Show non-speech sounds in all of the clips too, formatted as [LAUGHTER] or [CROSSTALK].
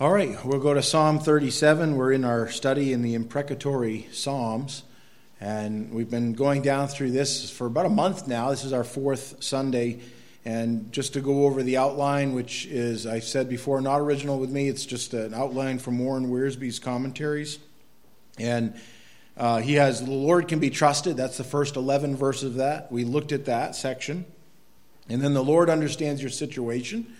All right, we'll go to Psalm 37. We're in our study in the imprecatory Psalms, and we've been going down through this for about a month now. This is our fourth Sunday, and just to go over the outline, which is, I said before, not original with me, it's just an outline from Warren Wiersbe's commentaries. And uh, he has, the Lord can be trusted. That's the first 11 verses of that. We looked at that section. And then the Lord understands your situation,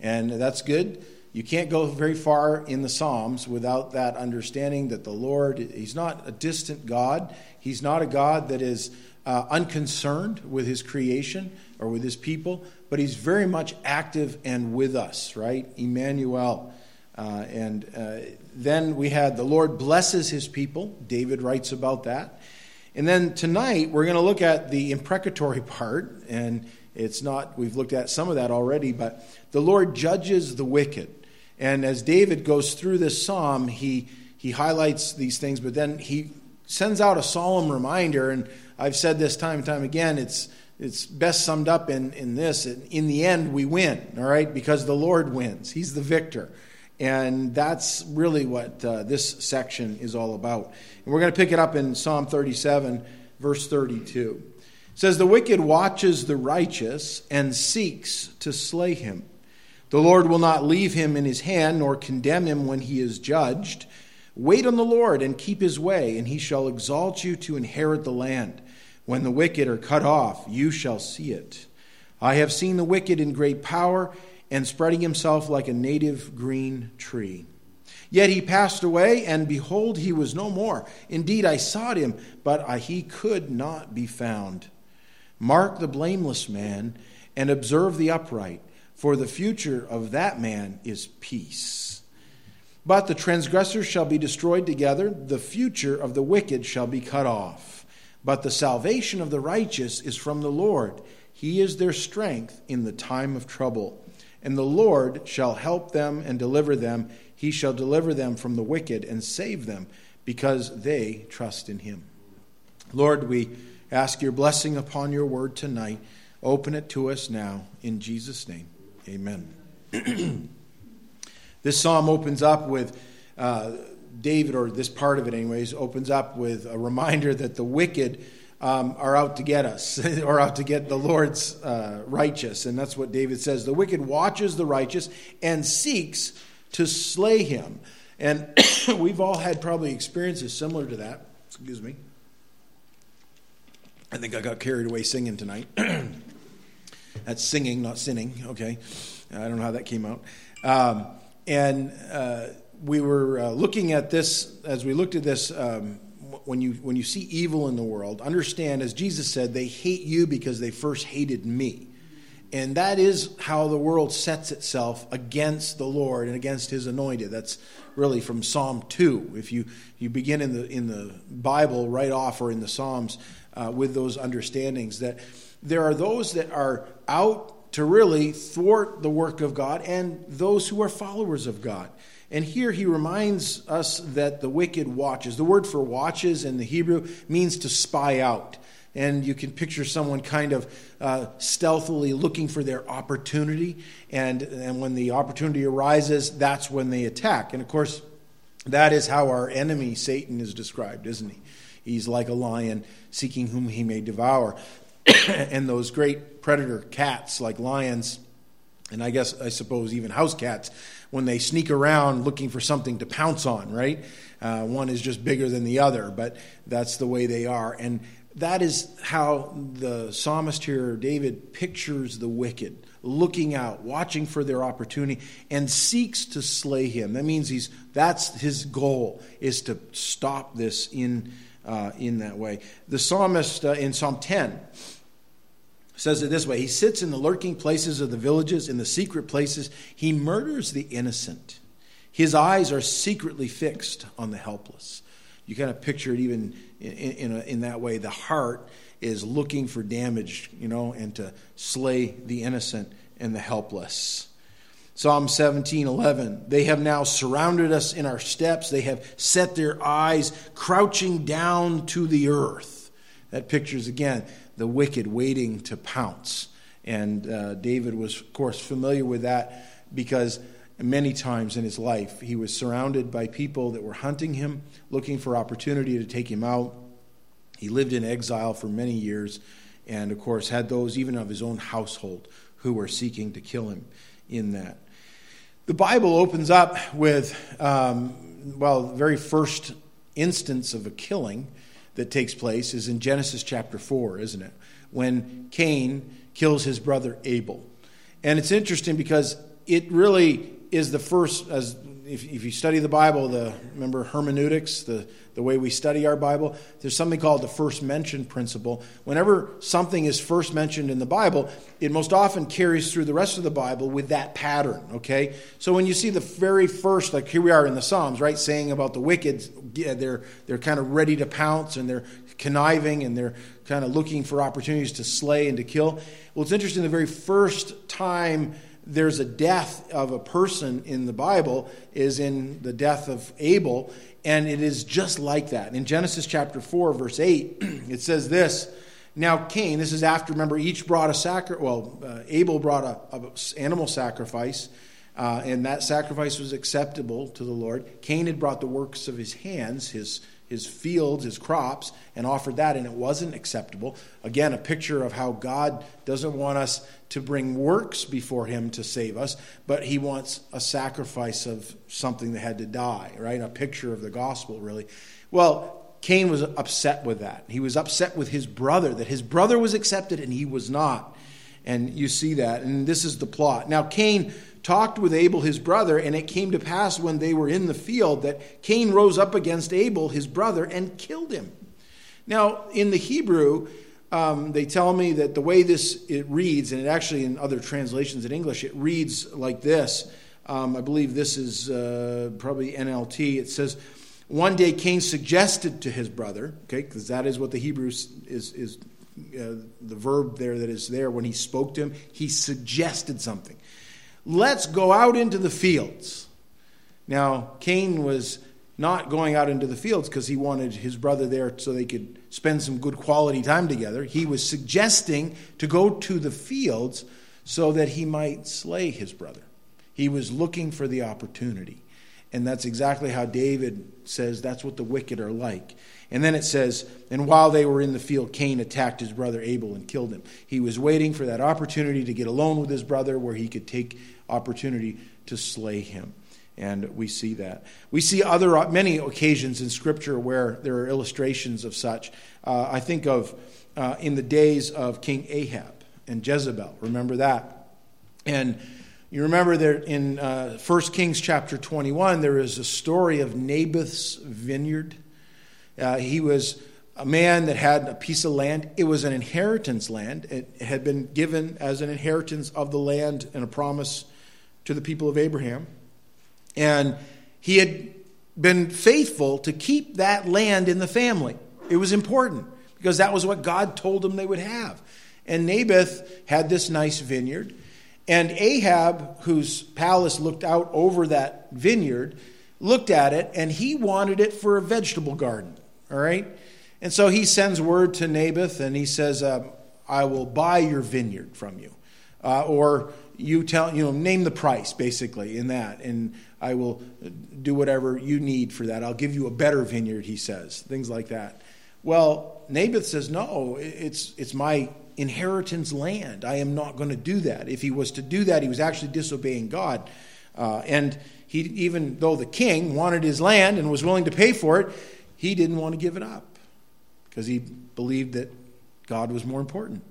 and that's good you can't go very far in the Psalms without that understanding that the Lord, He's not a distant God. He's not a God that is uh, unconcerned with His creation or with His people, but He's very much active and with us, right? Emmanuel. Uh, and uh, then we had the Lord blesses His people. David writes about that. And then tonight we're going to look at the imprecatory [LAUGHS] part, and it's not, we've looked at some of that already, but the Lord judges the wicked. And as David goes through this psalm, he, he highlights these things, but then he sends out a solemn reminder. And I've said this time and time again, it's, it's best summed up in, in this. In the end, we win, all right, because the Lord wins. He's the victor. And that's really what uh, this section is all about. And we're going to pick it up in Psalm 37, verse 32. It says, The wicked watches the righteous and seeks to slay him. The Lord will not leave him in his hand, nor condemn him when he is judged. Wait on the Lord and keep his way, and he shall exalt you to inherit the land. When the wicked are cut off, you shall see it. I have seen the wicked in great power and spreading himself like a native green tree. Yet he passed away, and behold, he was no more. Indeed, I sought him, but he could not be found. Mark the blameless man and observe the upright for the future of that man is peace. But the transgressors shall be destroyed together, the future of the wicked shall be cut off. But the salvation of the righteous is from the Lord. He is their strength in the time of trouble. And the Lord shall help them and deliver them. He shall deliver them from the wicked and save them, because they trust in him. Lord, we ask your blessing upon your word tonight. Open it to us now, in Jesus' name. Amen. [CLEARS THROAT] this psalm opens up with uh, David, or this part of it, anyways, opens up with a reminder that the wicked um, are out to get us, [LAUGHS] or out to get the Lord's uh, righteous. And that's what David says. The wicked watches the righteous and seeks to slay him. And [CLEARS THROAT] we've all had probably experiences similar to that. Excuse me. I think I got carried away singing tonight. [CLEARS THROAT] That's singing, not sinning. Okay. I don't know how that came out. Um, and uh, we were uh, looking at this, as we looked at this, um, when, you, when you see evil in the world, understand, as Jesus said, they hate you because they first hated me. And that is how the world sets itself against the Lord and against his anointed. That's really from Psalm 2. If you, you begin in the, in the Bible right off or in the Psalms uh, with those understandings, that there are those that are out to really thwart the work of God and those who are followers of God. And here he reminds us that the wicked watches. The word for watches in the Hebrew means to spy out. And you can picture someone kind of uh, stealthily looking for their opportunity. And, and when the opportunity arises, that's when they attack. And of course, that is how our enemy, Satan, is described, isn't he? He's like a lion seeking whom he may devour. [COUGHS] and those great predator cats like lions, and I guess, I suppose, even house cats, when they sneak around looking for something to pounce on, right? Uh, one is just bigger than the other, but that's the way they are. And that is how the psalmist here, David, pictures the wicked looking out, watching for their opportunity, and seeks to slay him. That means he's that's his goal is to stop this in uh, in that way. The psalmist uh, in Psalm 10 says it this way He sits in the lurking places of the villages, in the secret places. He murders the innocent. His eyes are secretly fixed on the helpless. You kind of picture it even in, in, a, in that way. The heart is looking for damage, you know, and to slay the innocent and the helpless. Psalm 17:11 They have now surrounded us in our steps they have set their eyes crouching down to the earth that pictures again the wicked waiting to pounce and uh, David was of course familiar with that because many times in his life. He was surrounded by people that were hunting him, looking for opportunity to take him out. He lived in exile for many years, and of course, had those even of his own household who were seeking to kill him in that. The Bible opens up with, um, well, the very first instance of a killing that takes place is in Genesis chapter 4, isn't it? When Cain kills his brother Abel. And it's interesting because it really is the first, as if, if you study the Bible, the remember hermeneutics, the, the way we study our Bible, there's something called the first mention principle. Whenever something is first mentioned in the Bible, it most often carries through the rest of the Bible with that pattern, okay? So when you see the very first, like here we are in the Psalms, right, saying about the wicked, yeah, they're, they're kind of ready to pounce and they're conniving and they're kind of looking for opportunities to slay and to kill. Well, it's interesting, the very first time there's a death of a person in the Bible is in the death of Abel, and it is just like that. In Genesis chapter 4, verse 8, [CLEARS THROAT] it says this Now Cain, this is after, remember, each brought a sacrifice, well, uh, Abel brought a, a animal sacrifice. Uh, and that sacrifice was acceptable to the Lord. Cain had brought the works of his hands, his his fields, his crops, and offered that, and it wasn't acceptable. Again, a picture of how God doesn't want us to bring works before him to save us, but he wants a sacrifice of something that had to die, right? A picture of the gospel, really. Well, Cain was upset with that. He was upset with his brother, that his brother was accepted and he was not. And you see that. And this is the plot. Now, Cain talked with Abel his brother, and it came to pass when they were in the field that Cain rose up against Abel his brother and killed him. Now, in the Hebrew, um, they tell me that the way this it reads, and it actually in other translations in English, it reads like this. Um, I believe this is uh, probably NLT. It says, "One day Cain suggested to his brother, okay, because that is what the Hebrew is is uh, the verb there that is there when he spoke to him. He suggested something. Let's go out into the fields. Now, Cain was not going out into the fields because he wanted his brother there so they could spend some good quality time together. He was suggesting to go to the fields so that he might slay his brother. He was looking for the opportunity. And that's exactly how David says that's what the wicked are like. And then it says, and while they were in the field, Cain attacked his brother Abel and killed him. He was waiting for that opportunity to get alone with his brother where he could take opportunity to slay him. And we see that. We see other many occasions in Scripture where there are illustrations of such. Uh, I think of uh, in the days of King Ahab and Jezebel. Remember that? And you remember there in uh, 1 Kings chapter 21, there is a story of Naboth's vineyard. Uh, he was a man that had a piece of land. It was an inheritance land. It had been given as an inheritance of the land and a promise to the people of Abraham. And he had been faithful to keep that land in the family. It was important because that was what God told him they would have. And Naboth had this nice vineyard. And Ahab, whose palace looked out over that vineyard, looked at it and he wanted it for a vegetable garden. All right? And so he sends word to Naboth and he says, uh, I will buy your vineyard from you. Uh, or you tell you know name the price basically in that and i will do whatever you need for that i'll give you a better vineyard he says things like that well naboth says no it's it's my inheritance land. I am not going to do that. If he was to do that he was actually disobeying god. Uh, and he even though the king wanted his land and was willing to pay for it he didn't want to give it up because he believed that god was more important.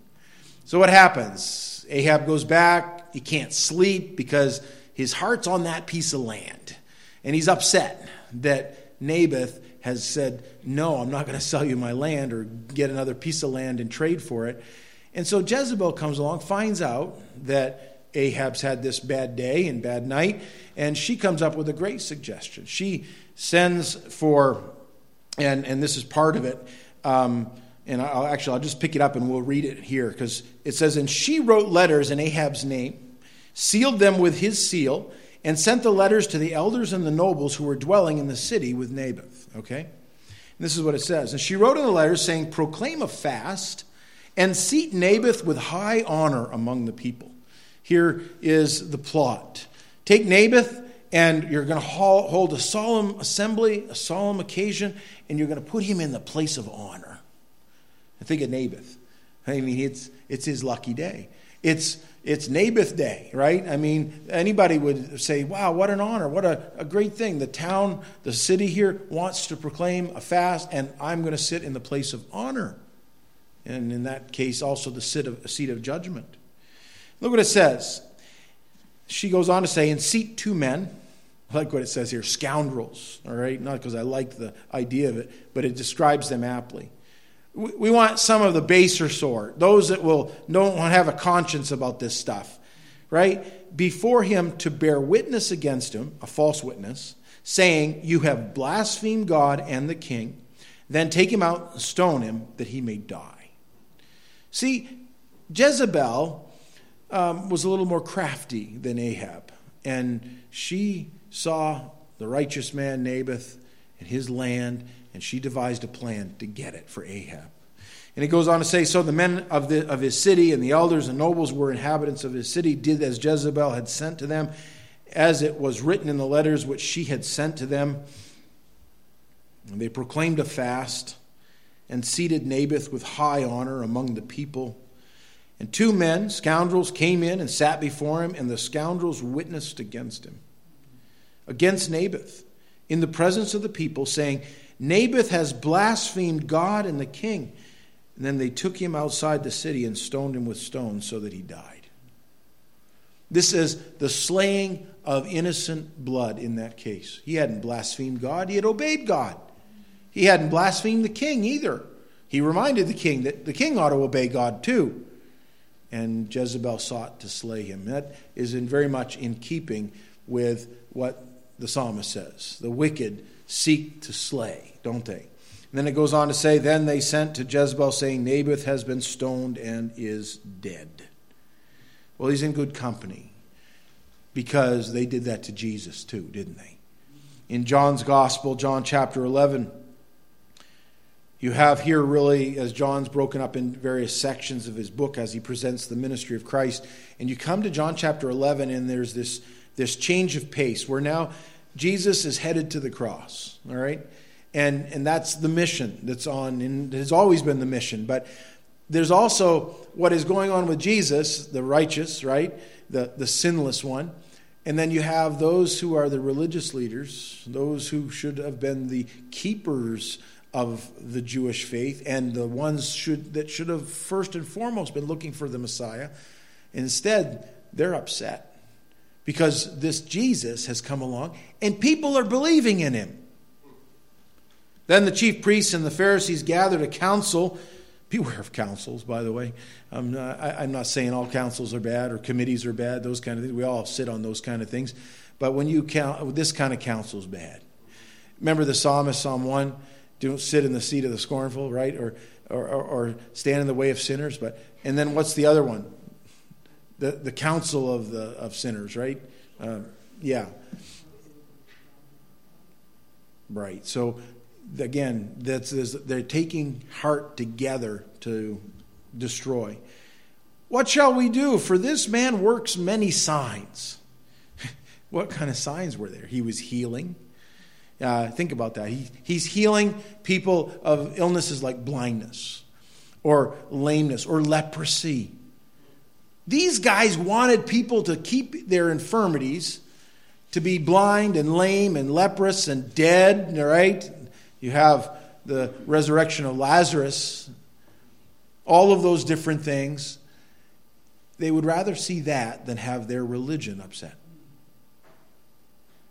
So what happens? Ahab goes back. He can't sleep because his heart's on that piece of land. And he's upset that Naboth has said, No, I'm not going to sell you my land or get another piece of land and trade for it. And so Jezebel comes along, finds out that Ahab's had this bad day and bad night, and she comes up with a great suggestion. She sends for, and, and this is part of it. Um, and I'll actually I'll just pick it up and we'll read it here because it says, and she wrote letters in Ahab's name, sealed them with his seal, and sent the letters to the elders and the nobles who were dwelling in the city with Naboth. Okay, and this is what it says. And she wrote in the letters saying, proclaim a fast and seat Naboth with high honor among the people. Here is the plot. Take Naboth, and you're going to hold a solemn assembly, a solemn occasion, and you're going to put him in the place of honor. Think of Naboth. I mean, it's, it's his lucky day. It's, it's Naboth Day, right? I mean, anybody would say, wow, what an honor, what a, a great thing. The town, the city here wants to proclaim a fast, and I'm going to sit in the place of honor. And in that case, also the seat of, seat of judgment. Look what it says. She goes on to say, and seat two men. I like what it says here scoundrels, all right? Not because I like the idea of it, but it describes them aptly. We want some of the baser sort, those that will don't have a conscience about this stuff, right? Before him to bear witness against him, a false witness, saying, You have blasphemed God and the king. Then take him out and stone him that he may die. See, Jezebel um, was a little more crafty than Ahab, and she saw the righteous man Naboth and his land and she devised a plan to get it for Ahab. And it goes on to say So the men of, the, of his city and the elders and nobles were inhabitants of his city, did as Jezebel had sent to them, as it was written in the letters which she had sent to them. And they proclaimed a fast and seated Naboth with high honor among the people. And two men, scoundrels, came in and sat before him, and the scoundrels witnessed against him, against Naboth, in the presence of the people, saying, Naboth has blasphemed God and the king. And then they took him outside the city and stoned him with stones so that he died. This is the slaying of innocent blood in that case. He hadn't blasphemed God, he had obeyed God. He hadn't blasphemed the king either. He reminded the king that the king ought to obey God too. And Jezebel sought to slay him. That is in very much in keeping with what the psalmist says. The wicked seek to slay, don't they? And then it goes on to say, Then they sent to Jezebel, saying, Naboth has been stoned and is dead. Well, he's in good company because they did that to Jesus too, didn't they? In John's Gospel, John chapter 11, you have here really, as John's broken up in various sections of his book as he presents the ministry of Christ, and you come to John chapter 11, and there's this, this change of pace where now Jesus is headed to the cross, all right? And, and that's the mission that's on, and has always been the mission. But there's also what is going on with Jesus, the righteous, right? The, the sinless one. And then you have those who are the religious leaders, those who should have been the keepers of the Jewish faith, and the ones should, that should have first and foremost been looking for the Messiah. Instead, they're upset because this Jesus has come along and people are believing in him. Then the chief priests and the Pharisees gathered a council. Beware of councils, by the way. I'm not, I, am not saying all councils are bad or committees are bad, those kind of things. We all sit on those kind of things. But when you count, this kind of council is bad. Remember the psalmist, Psalm 1? Don't sit in the seat of the scornful, right? Or, or, or, or stand in the way of sinners. But And then what's the other one? the, the council of, the, of sinners, right? Uh, yeah. Right. So, again, that's, they're taking heart together to destroy. What shall we do? For this man works many signs. [LAUGHS] what kind of signs were there? He was healing. Uh, think about that. He, he's healing people of illnesses like blindness or lameness or leprosy these guys wanted people to keep their infirmities, to be blind and lame and leprous and dead, right? You have the resurrection of Lazarus, all of those different things. They would rather see that than have their religion upset.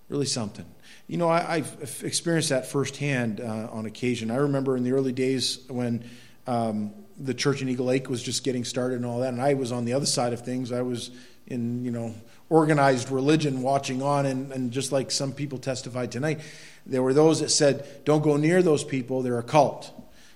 Really something. You know, I, have experienced that firsthand uh, on occasion. I remember in the early days when um, the church in Eagle Lake was just getting started and all that, and I was on the other side of things. I was in, you know, organized religion watching on, and, and just like some people testified tonight, there were those that said, don't go near those people, they're a cult.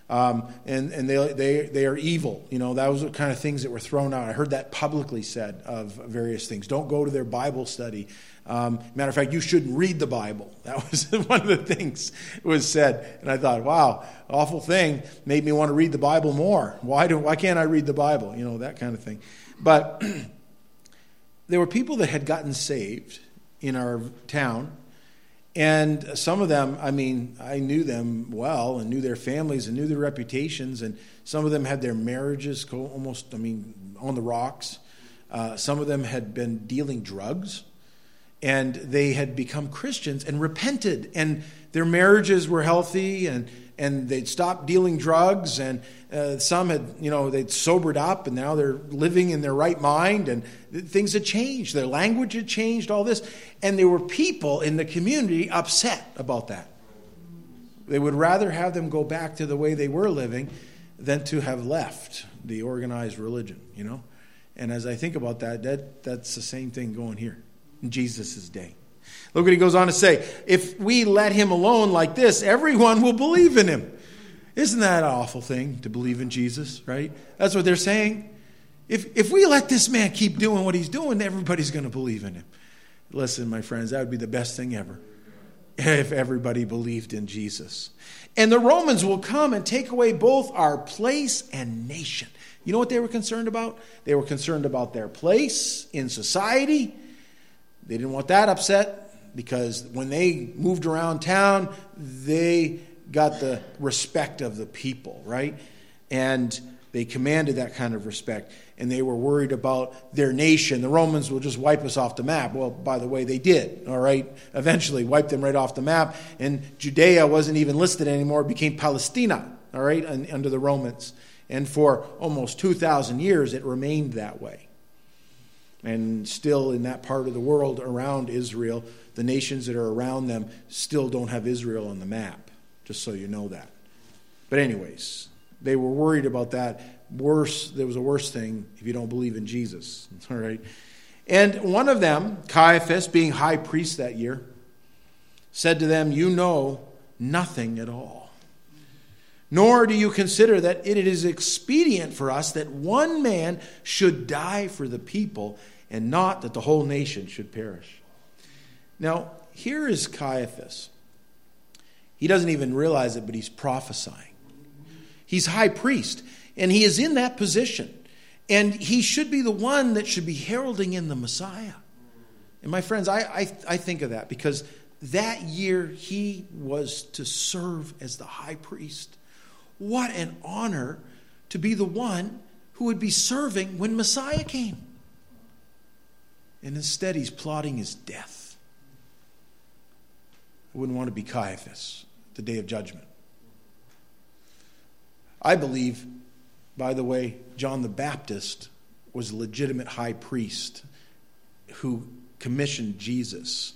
Um, and and they, they, they are evil. You know, that was the kind of things that were thrown out. I heard that publicly said of various things. Don't go to their Bible study. Um, matter of fact, you shouldn't read the Bible. [LAUGHS] That was [LAUGHS] one of the things was said. And I thought, wow, awful thing. Made me want to read the Bible more. Why, do, why can't I read the Bible? You know, that kind of thing. But [CLEARS THROAT] there were people that had gotten saved in our town. And some of them, I mean, I knew them well and knew their families and knew their reputations. And some of them had their marriages almost, I mean, on the rocks. Uh, some of them had been dealing drugs and they had become Christians and repented, and their marriages were healthy, and, and they'd stopped dealing drugs, and uh, some had, you know, they'd sobered up, and now they're living in their right mind, and things had changed. Their language had changed, all this. And there were people in the community upset about that. They would rather have them go back to the way they were living than to have left the organized religion, you know? And as I think about that, that that's the same thing going here in Jesus' day. Look what he goes on to say. If we let him alone like this, everyone will believe in him. Isn't that an awful thing to believe in Jesus, right? That's what they're saying. If, if we let this man keep doing what he's doing, everybody's going to believe in him. Listen, my friends, that would be the best thing ever if everybody believed in Jesus. And the Romans will come and take away both our place and nation. You know what they were concerned about? They were concerned about their place in society they didn't want that upset because when they moved around town, they got the respect of the people, right? And they commanded that kind of respect. And they were worried about their nation. The Romans will just wipe us off the map. Well, by the way, they did, all right? Eventually, wiped them right off the map. And Judea wasn't even listed anymore, it became Palestina, all right, under the Romans. And for almost 2,000 years, it remained that way and still in that part of the world around Israel, the nations that are around them still don't have Israel on the map, just so you know that. But, anyways, they were worried about that. Worse, there was a worse thing if you don't believe in Jesus. [LAUGHS] All right. And one of them, Caiaphas, being high priest that year, said to them, You know nothing at all. Nor do you consider that it is expedient for us that one man should die for the people and not that the whole nation should perish. Now, here is Caiaphas. He doesn't even realize it, but he's prophesying. He's high priest, and he is in that position. And he should be the one that should be heralding in the Messiah. And my friends, I, I, I think of that because that year he was to serve as the high priest. What an honor to be the one who would be serving when Messiah came. And instead, he's plotting his death. I wouldn't want to be Caiaphas the day of judgment. I believe, by the way, John the Baptist was a legitimate high priest who commissioned Jesus.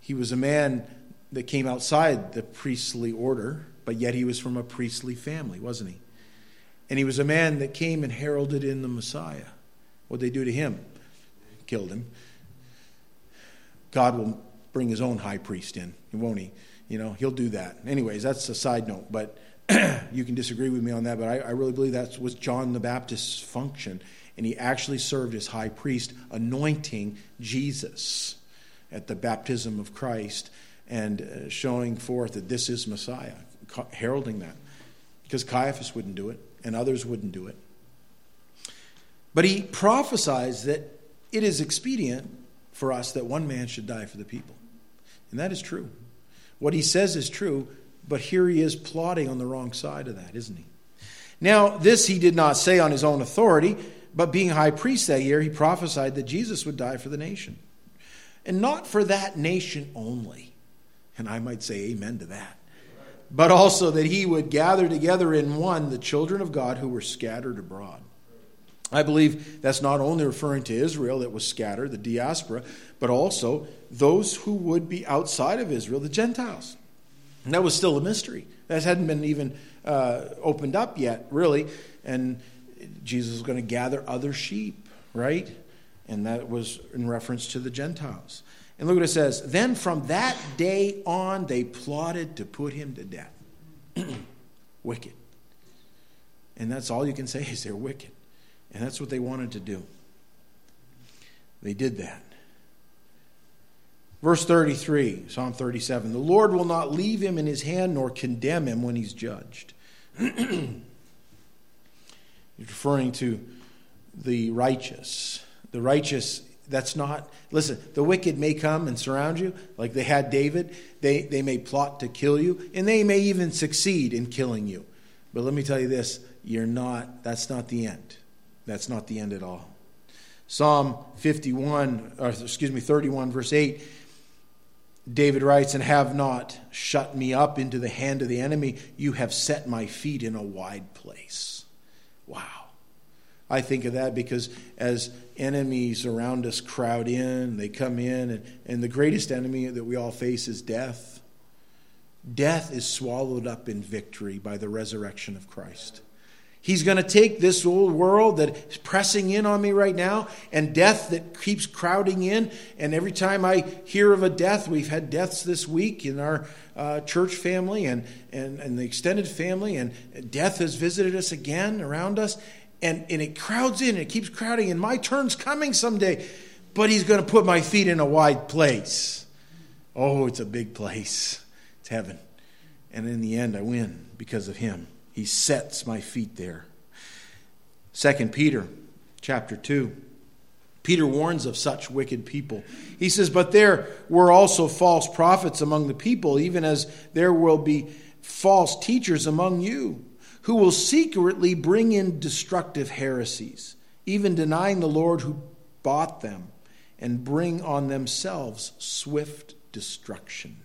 He was a man that came outside the priestly order, but yet he was from a priestly family, wasn't he? And he was a man that came and heralded in the Messiah. What'd they do to him? killed him. God will bring his own high priest in, won't he? You know, he'll do that. Anyways, that's a side note, but [CLEARS THROAT] you can disagree with me on that, but I, I really believe that was John the Baptist's function. And he actually served as high priest, anointing Jesus at the baptism of Christ and uh, showing forth that this is Messiah, heralding that. Because Caiaphas wouldn't do it, and others wouldn't do it. But he prophesies that it is expedient for us that one man should die for the people. And that is true. What he says is true, but here he is plotting on the wrong side of that, isn't he? Now, this he did not say on his own authority, but being high priest that year, he prophesied that Jesus would die for the nation. And not for that nation only. And I might say amen to that. But also that he would gather together in one the children of God who were scattered abroad. I believe that's not only referring to Israel that was scattered, the diaspora, but also those who would be outside of Israel, the Gentiles. And that was still a mystery. That hadn't been even uh, opened up yet, really. And Jesus was going to gather other sheep, right? And that was in reference to the Gentiles. And look what it says. Then from that day on, they plotted to put him to death. [CLEARS THROAT] wicked. And that's all you can say is they're wicked. And that's what they wanted to do. They did that. Verse 33, Psalm 37 The Lord will not leave him in his hand nor condemn him when he's judged. [CLEARS THROAT] He's referring to the righteous. The righteous that's not, listen, the wicked may come and surround you, like they had David. They, they may plot to kill you, and they may even succeed in killing you. But let me tell you this you're not, that's not the end. That's not the end at all. Psalm 51, or excuse me, 31, verse 8, David writes, And have not shut me up into the hand of the enemy. You have set my feet in a wide place. Wow. I think of that because as enemies around us crowd in, they come in, and, and the greatest enemy that we all face is death. Death is swallowed up in victory by the resurrection of Christ. He's going to take this old world that is pressing in on me right now and death that keeps crowding in. And every time I hear of a death, we've had deaths this week in our uh, church family and, and, and the extended family, and death has visited us again around us and, and it crowds in, and it keeps crowding, and my turn's coming someday, but he's going to put my feet in a wide place. Oh, it's a big place. It's heaven. And in the end, I win because of him. He sets my feet there. Second Peter chapter 2. Peter warns of such wicked people. He says, But there were also false prophets among the people, even as there will be false teachers among you who will secretly bring in destructive heresies, even denying the Lord who bought them, and bring on themselves swift destruction.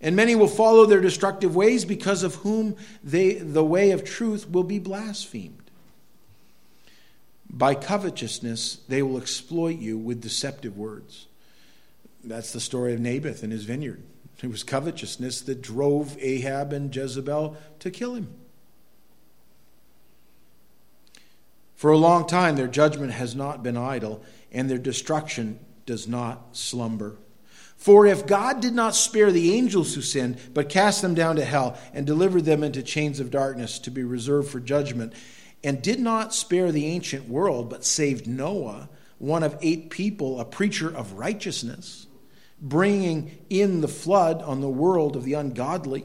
And many will follow their destructive ways, because of whom they, the way of truth will be blasphemed. By covetousness, they will exploit you with deceptive words. That's the story of Naboth and his vineyard. It was covetousness that drove Ahab and Jezebel to kill him. For a long time, their judgment has not been idle, and their destruction does not slumber. For if God did not spare the angels who sinned, but cast them down to hell and delivered them into chains of darkness to be reserved for judgment, and did not spare the ancient world, but saved Noah, one of eight people, a preacher of righteousness, bringing in the flood on the world of the ungodly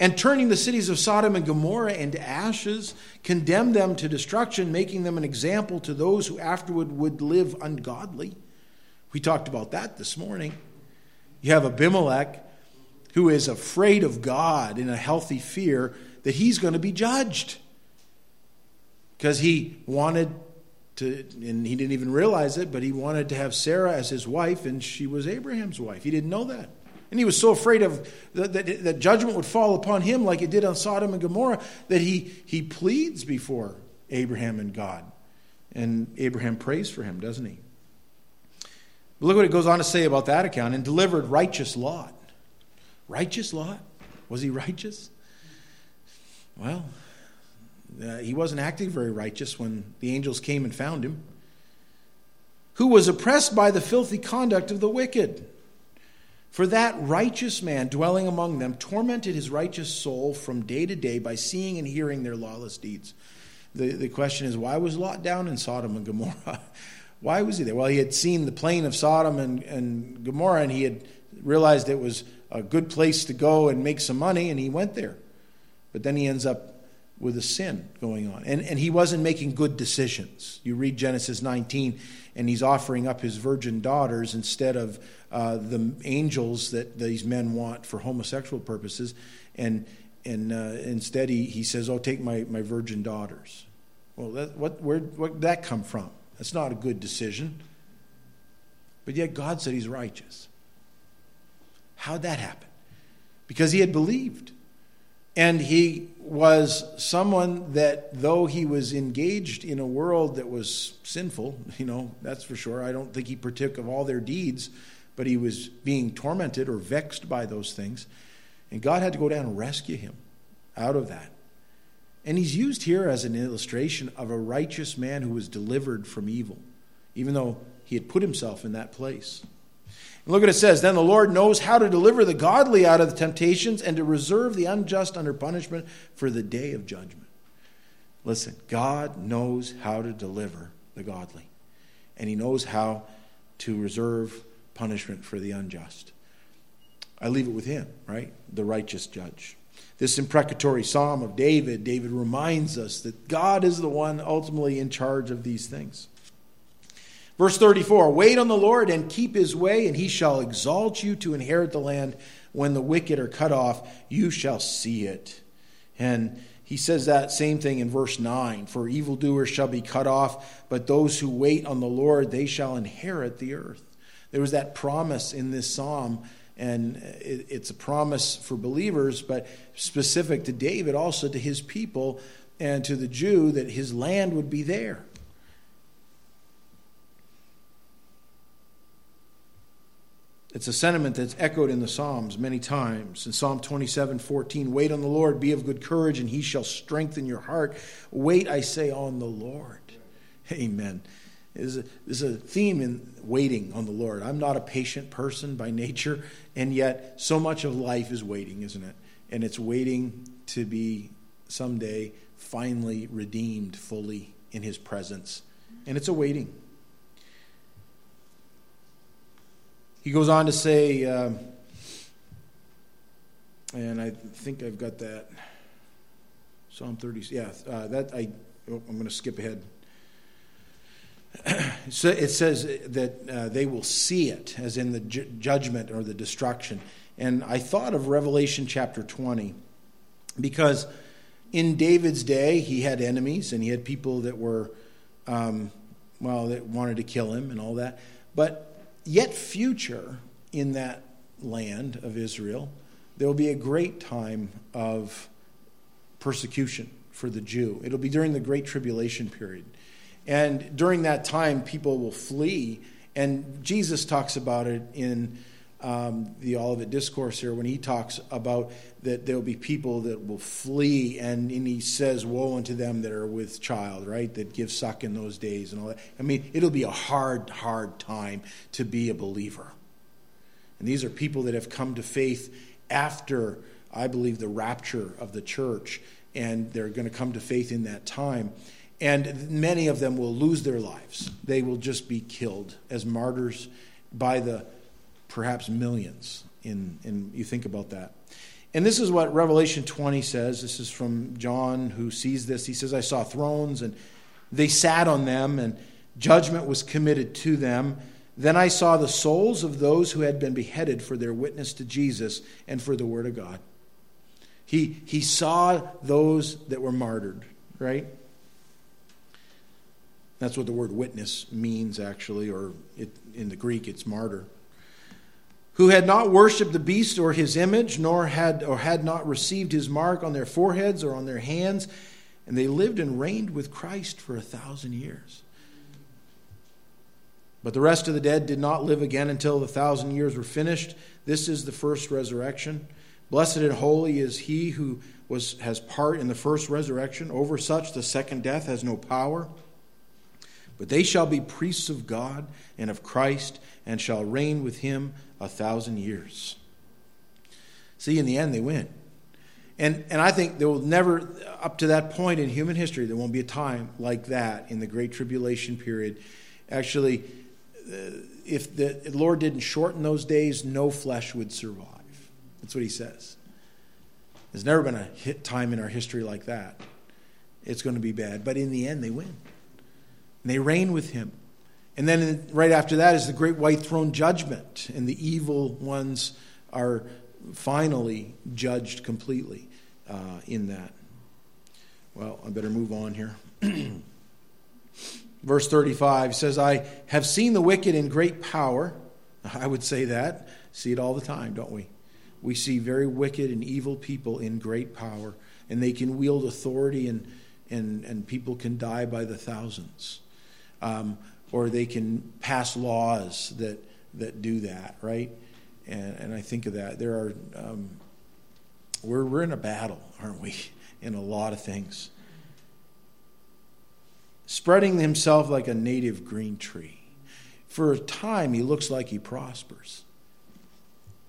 and turning the cities of Sodom and Gomorrah into ashes, condemned them to destruction, making them an example to those who afterward would live ungodly. We talked about that this morning. You have Abimelech who is afraid of God in a healthy fear that he's going to be judged because he wanted to, and he didn't even realize it, but he wanted to have Sarah as his wife, and she was Abraham's wife. He didn't know that. And he was so afraid of that, that, that, judgment would fall upon him like it did on Sodom and Gomorrah that he, he pleads before Abraham and God. And Abraham prays for him, doesn't he? But look what it goes on to say about that account and delivered righteous Lot. Righteous Lot? Was he righteous? Well, uh, he wasn't acting very righteous when the angels came and found him. Who was oppressed by the filthy conduct of the wicked for that righteous man dwelling among them tormented his righteous soul from day to day by seeing and hearing their lawless deeds. The, the question is, why was Lot down in Sodom and Gomorrah? [LAUGHS] why was he there? Well, he had seen the plain of Sodom and, and Gomorrah, and he had realized it was a good place to go and make some money, and he went there. But then he ends up with a sin going on. And, and he wasn't making good decisions. You read Genesis 19, and he's offering up his virgin daughters instead of uh, the angels that these men want for homosexual purposes. And, and uh, instead, he, he says, Oh, take my, my virgin daughters. Well, that, what, where, where did that come from? That's not a good decision. But yet, God said he's righteous. How'd that happen? Because he had believed. And he was someone that, though he was engaged in a world that was sinful, you know, that's for sure. I don't think he partook of all their deeds, but he was being tormented or vexed by those things. And God had to go down and rescue him out of that. And he's used here as an illustration of a righteous man who was delivered from evil, even though he had put himself in that place. Look what it says Then the Lord knows how to deliver the godly out of the temptations and to reserve the unjust under punishment for the day of judgment. Listen, God knows how to deliver the godly, and He knows how to reserve punishment for the unjust. I leave it with Him, right? The righteous judge. This imprecatory psalm of David, David reminds us that God is the one ultimately in charge of these things. Verse 34 Wait on the Lord and keep his way, and he shall exalt you to inherit the land. When the wicked are cut off, you shall see it. And he says that same thing in verse 9 For evildoers shall be cut off, but those who wait on the Lord, they shall inherit the earth. There was that promise in this psalm, and it's a promise for believers, but specific to David, also to his people and to the Jew, that his land would be there. It's a sentiment that's echoed in the Psalms many times. In Psalm 27 14, wait on the Lord, be of good courage, and he shall strengthen your heart. Wait, I say, on the Lord. Amen. There's a, a theme in waiting on the Lord. I'm not a patient person by nature, and yet so much of life is waiting, isn't it? And it's waiting to be someday finally redeemed fully in his presence. And it's a waiting. He goes on to say, uh, and I think I've got that. Psalm 30. Yeah, uh, that I. Oh, I'm going to skip ahead. [CLEARS THROAT] so it says that uh, they will see it, as in the ju- judgment or the destruction. And I thought of Revelation chapter 20, because in David's day, he had enemies and he had people that were, um, well, that wanted to kill him and all that. But yet future in that land of Israel, there will be a great time of persecution for the Jew. It'll be during the Great Tribulation period. And during that time, people will flee. And Jesus talks about it in um, the Olivet Discourse here when he talks about that there will be people that will flee, and, and he says, Woe unto them that are with child, right? That give suck in those days and all that. I mean, it'll be a hard, hard time to be a believer. And these are people that have come to faith after, I believe, the rapture of the church, and they're going to come to faith in that time. And many of them will lose their lives. They will just be killed as martyrs by the perhaps millions. In, in you think about that. And this is what Revelation 20 says. This is from John who sees this. He says, I saw thrones and they sat on them, and judgment was committed to them. Then I saw the souls of those who had been beheaded for their witness to Jesus and for the Word of God. He, he saw those that were martyred, right? That's what the word witness means, actually, or it, in the Greek, it's martyr who had not worshipped the beast or his image, nor had or had not received his mark on their foreheads or on their hands, and they lived and reigned with Christ for a thousand years. But the rest of the dead did not live again until the thousand years were finished. This is the first resurrection. Blessed and holy is he who was, has part in the first resurrection. Over such, the second death has no power. But they shall be priests of God and of Christ, and shall reign with him a thousand years. See, in the end, they win. And, and I think there will never, up to that point in human history, there won't be a time like that in the Great Tribulation period. Actually, uh, if the Lord didn't shorten those days, no flesh would survive. That's what he says. There's never been a hit time in our history like that. It's going to be bad. But in the end, they win. And they reign with him. And then right after that is the great white throne judgment, and the evil ones are finally judged completely uh, in that. Well, I better move on here. [CLEARS THROAT] Verse 35 says, I have seen the wicked in great power. [LAUGHS] I would say that. See it all the time, don't we? We see very wicked and evil people in great power, and they can wield authority, and, and, and people can die by the thousands. Um, or they can pass laws that that do that, right? And, and I think of that. There are um, we're we're in a battle, aren't we? [LAUGHS] In a lot of things. Spreading himself like a native green tree. For a time, he looks like he prospers.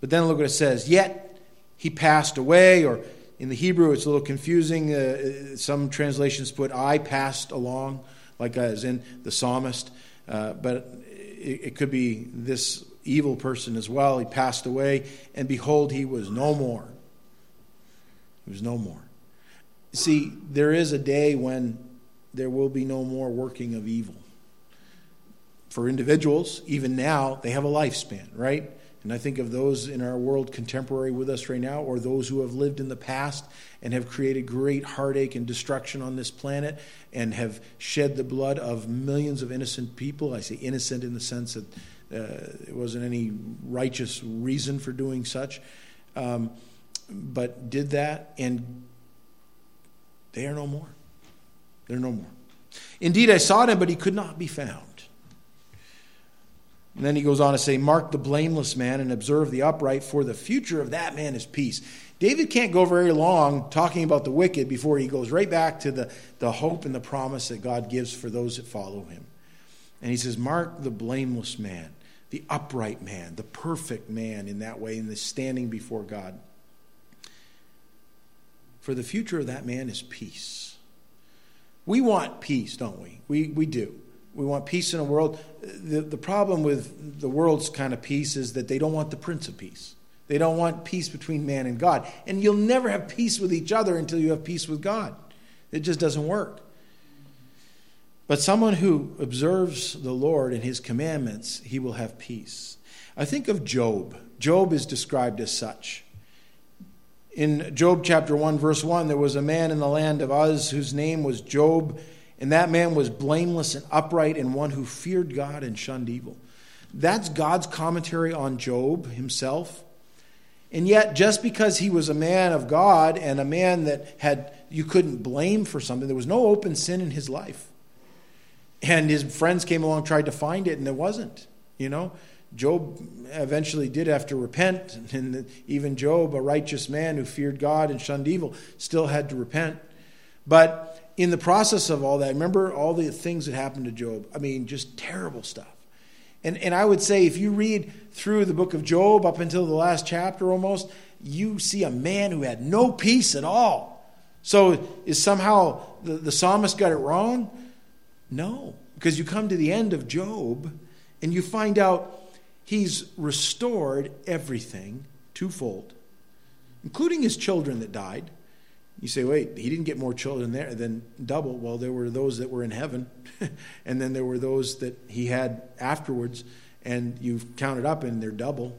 But then look what it says. Yet he passed away, or in the Hebrew, it's a little confusing. Uh, some translations put, I passed along, like as in the psalmist. Uh, but it, it could be this evil person as well. He passed away, and behold, he was no more. He was no more. See, there is a day when there will be no more working of evil. for individuals, even now, they have a lifespan, right? And I think of those in our world contemporary with us right now, or those who have lived in the past and have created great heartache and destruction on this planet and have shed the blood of millions of innocent people. I say innocent in the sense that uh, it wasn't any righteous reason for doing such, um, but did that, and they are no more. They're no more. Indeed, I sought him, but he could not be found. And then he goes on to say, Mark the blameless man and observe the upright, for the future of that man is peace. David can't go very long talking about the wicked before he goes right back to the, the hope and the promise that God gives for those that follow him. And he says, Mark the blameless man, the upright man, the perfect man in that way, in the standing before God. For the future of that man is peace. We want peace, don't we? We, we do. We want peace in a world. The, the problem with the world's kind of peace is that they don't want the Prince of Peace. They don't want peace between man and God. And you'll never have peace with each other until you have peace with God. It just doesn't work. But someone who observes the Lord and his commandments, he will have peace. I think of Job. Job is described as such. In Job chapter 1, verse 1, there was a man in the land of Uz whose name was Job and that man was blameless and upright and one who feared God and shunned evil. That's God's commentary on Job himself. And yet, just because he was a man of God and a man that had you couldn't blame for something, there was no open sin in his life. And his friends came along, tried to find it, and there wasn't. You know, Job eventually did have to repent, [LAUGHS] and even Job, a righteous man who feared God and shunned evil, still had to repent. But in the process of all that, remember all the things that happened to Job? I mean, just terrible stuff. And, and I would say if you read through the book of Job up until the last chapter almost, you see a man who had no peace at all. So is somehow the, the psalmist got it wrong? No, because you come to the end of Job and you find out he's restored everything twofold, including his children that died. You say, wait, he didn't get more children there than double. Well, there were those that were in heaven, [LAUGHS] and then there were those that he had afterwards, and you've counted up and they're double.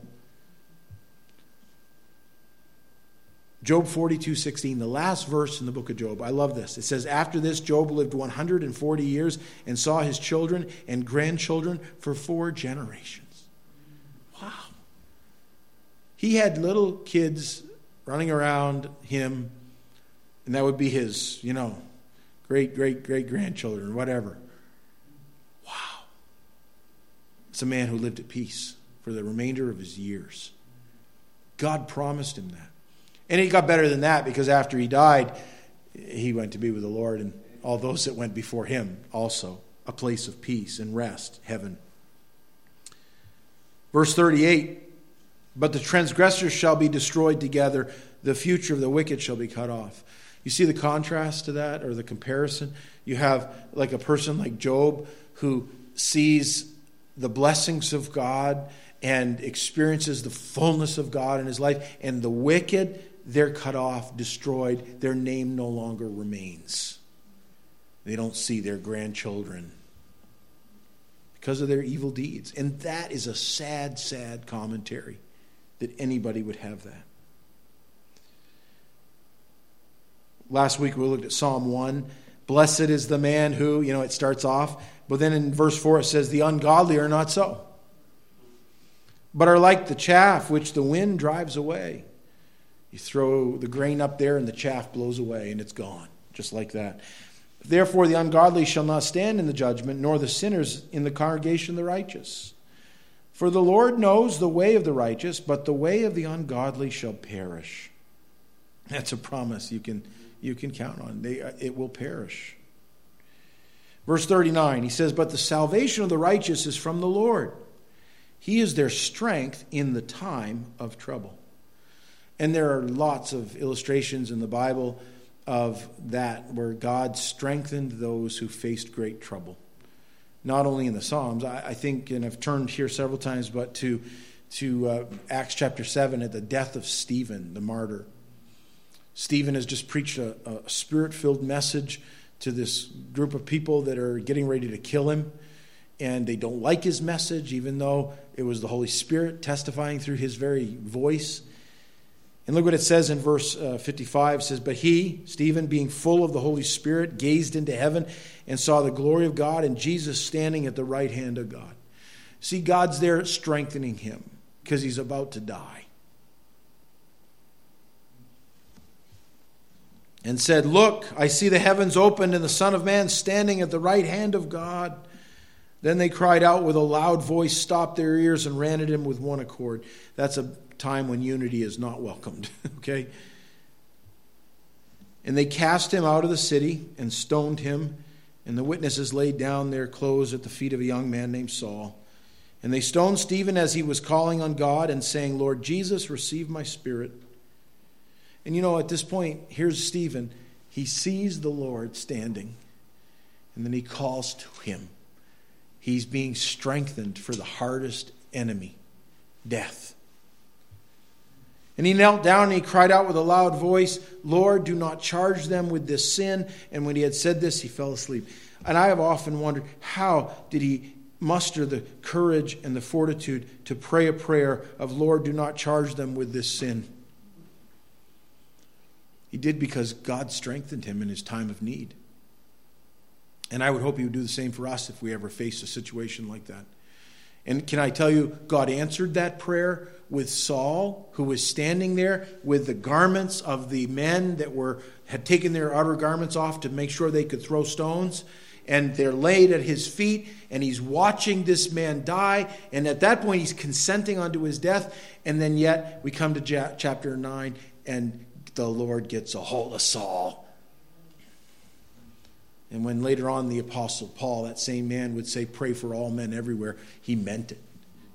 Job 42, 16, the last verse in the book of Job. I love this. It says, After this, Job lived 140 years and saw his children and grandchildren for four generations. Wow. He had little kids running around him and that would be his, you know, great, great, great grandchildren, whatever. Wow. It's a man who lived at peace for the remainder of his years. God promised him that. And it got better than that because after he died, he went to be with the Lord and all those that went before him also. A place of peace and rest, heaven. Verse 38 But the transgressors shall be destroyed together, the future of the wicked shall be cut off. You see the contrast to that or the comparison? You have like a person like Job who sees the blessings of God and experiences the fullness of God in his life, and the wicked, they're cut off, destroyed, their name no longer remains. They don't see their grandchildren because of their evil deeds. And that is a sad, sad commentary that anybody would have that. Last week we looked at Psalm 1. Blessed is the man who, you know, it starts off, but then in verse 4 it says, The ungodly are not so, but are like the chaff which the wind drives away. You throw the grain up there and the chaff blows away and it's gone, just like that. Therefore, the ungodly shall not stand in the judgment, nor the sinners in the congregation of the righteous. For the Lord knows the way of the righteous, but the way of the ungodly shall perish. That's a promise you can you can count on. They, uh, it will perish. Verse 39, he says, But the salvation of the righteous is from the Lord. He is their strength in the time of trouble. And there are lots of illustrations in the Bible of that where God strengthened those who faced great trouble. Not only in the Psalms, I, I think, and I've turned here several times, but to, to uh, Acts chapter 7 at the death of Stephen, the martyr. Stephen has just preached a, a spirit filled message to this group of people that are getting ready to kill him. and they don't like his message, even though it was the Holy Spirit testifying through his very voice. And look what it says in verse uh, 55 it says, But he, Stephen, being full of the Holy Spirit, gazed into heaven and saw the glory of God and Jesus standing at the right hand of God. See, God's there strengthening him because he's about to die. And said, Look, I see the heavens opened and the Son of Man standing at the right hand of God. Then they cried out with a loud voice, stopped their ears, and ran at him with one accord. That's a time when unity is not welcomed, [LAUGHS] okay? And they cast him out of the city and stoned him. And the witnesses laid down their clothes at the feet of a young man named Saul. And they stoned Stephen as he was calling on God and saying, Lord Jesus, receive my spirit. And you know, at this point, here's Stephen. He sees the Lord standing, and then he calls to him. He's being strengthened for the hardest enemy death. And he knelt down and he cried out with a loud voice, Lord, do not charge them with this sin. And when he had said this, he fell asleep. And I have often wondered, how did he muster the courage and the fortitude to pray a prayer of, Lord, do not charge them with this sin? He did because God strengthened him in his time of need. And I would hope he would do the same for us if we ever face a situation like that. And can I tell you, God answered that prayer with Saul, who was standing there with the garments of the men that were had taken their outer garments off to make sure they could throw stones. And they're laid at his feet, and he's watching this man die. And at that point, he's consenting unto his death. And then, yet, we come to chapter 9, and the Lord gets a hold of Saul and when later on the Apostle Paul, that same man, would say, Pray for all men everywhere, he meant it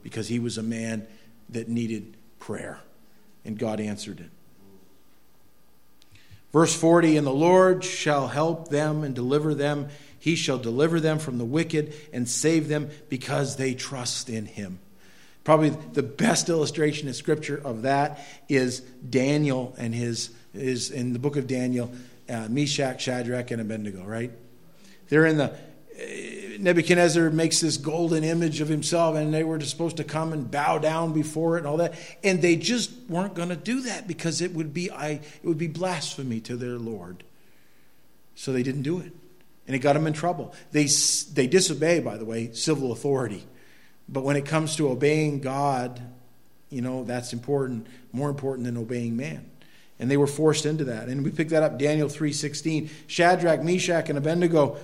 because he was a man that needed prayer. And God answered it. Verse 40 And the Lord shall help them and deliver them. He shall deliver them from the wicked and save them because they trust in him. Probably the best illustration in Scripture of that is Daniel and his, is in the book of Daniel, uh, Meshach, Shadrach, and Abednego, right? They're in the Nebuchadnezzar makes this golden image of himself, and they were supposed to come and bow down before it and all that, and they just weren't going to do that because it would be I, it would be blasphemy to their Lord. So they didn't do it, and it got them in trouble. They they disobey, by the way, civil authority, but when it comes to obeying God, you know that's important, more important than obeying man and they were forced into that. And we pick that up Daniel 3:16. Shadrach, Meshach and Abednego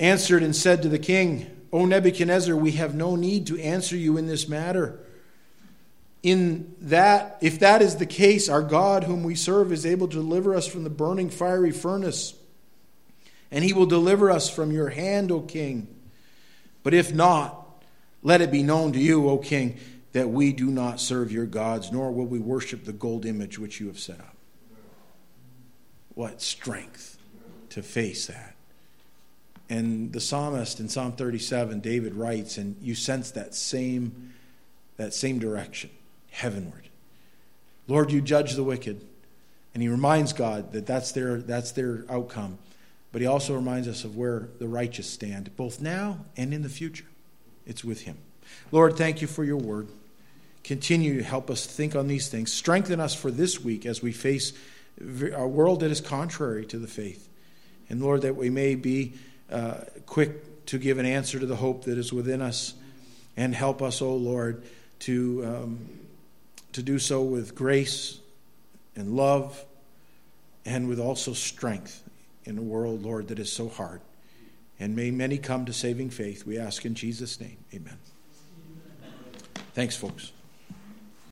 answered and said to the king, O Nebuchadnezzar, we have no need to answer you in this matter. In that, if that is the case, our God, whom we serve, is able to deliver us from the burning fiery furnace, and he will deliver us from your hand, O king. But if not, let it be known to you, O king, that we do not serve your gods, nor will we worship the gold image which you have set up. What strength to face that. And the psalmist in Psalm 37, David writes, and you sense that same, that same direction, heavenward. Lord, you judge the wicked. And he reminds God that that's their, that's their outcome. But he also reminds us of where the righteous stand, both now and in the future. It's with him. Lord, thank you for your word. Continue to help us think on these things. Strengthen us for this week as we face a world that is contrary to the faith. And Lord, that we may be uh, quick to give an answer to the hope that is within us. And help us, O oh Lord, to, um, to do so with grace and love and with also strength in a world, Lord, that is so hard. And may many come to saving faith. We ask in Jesus' name. Amen. Thanks, folks.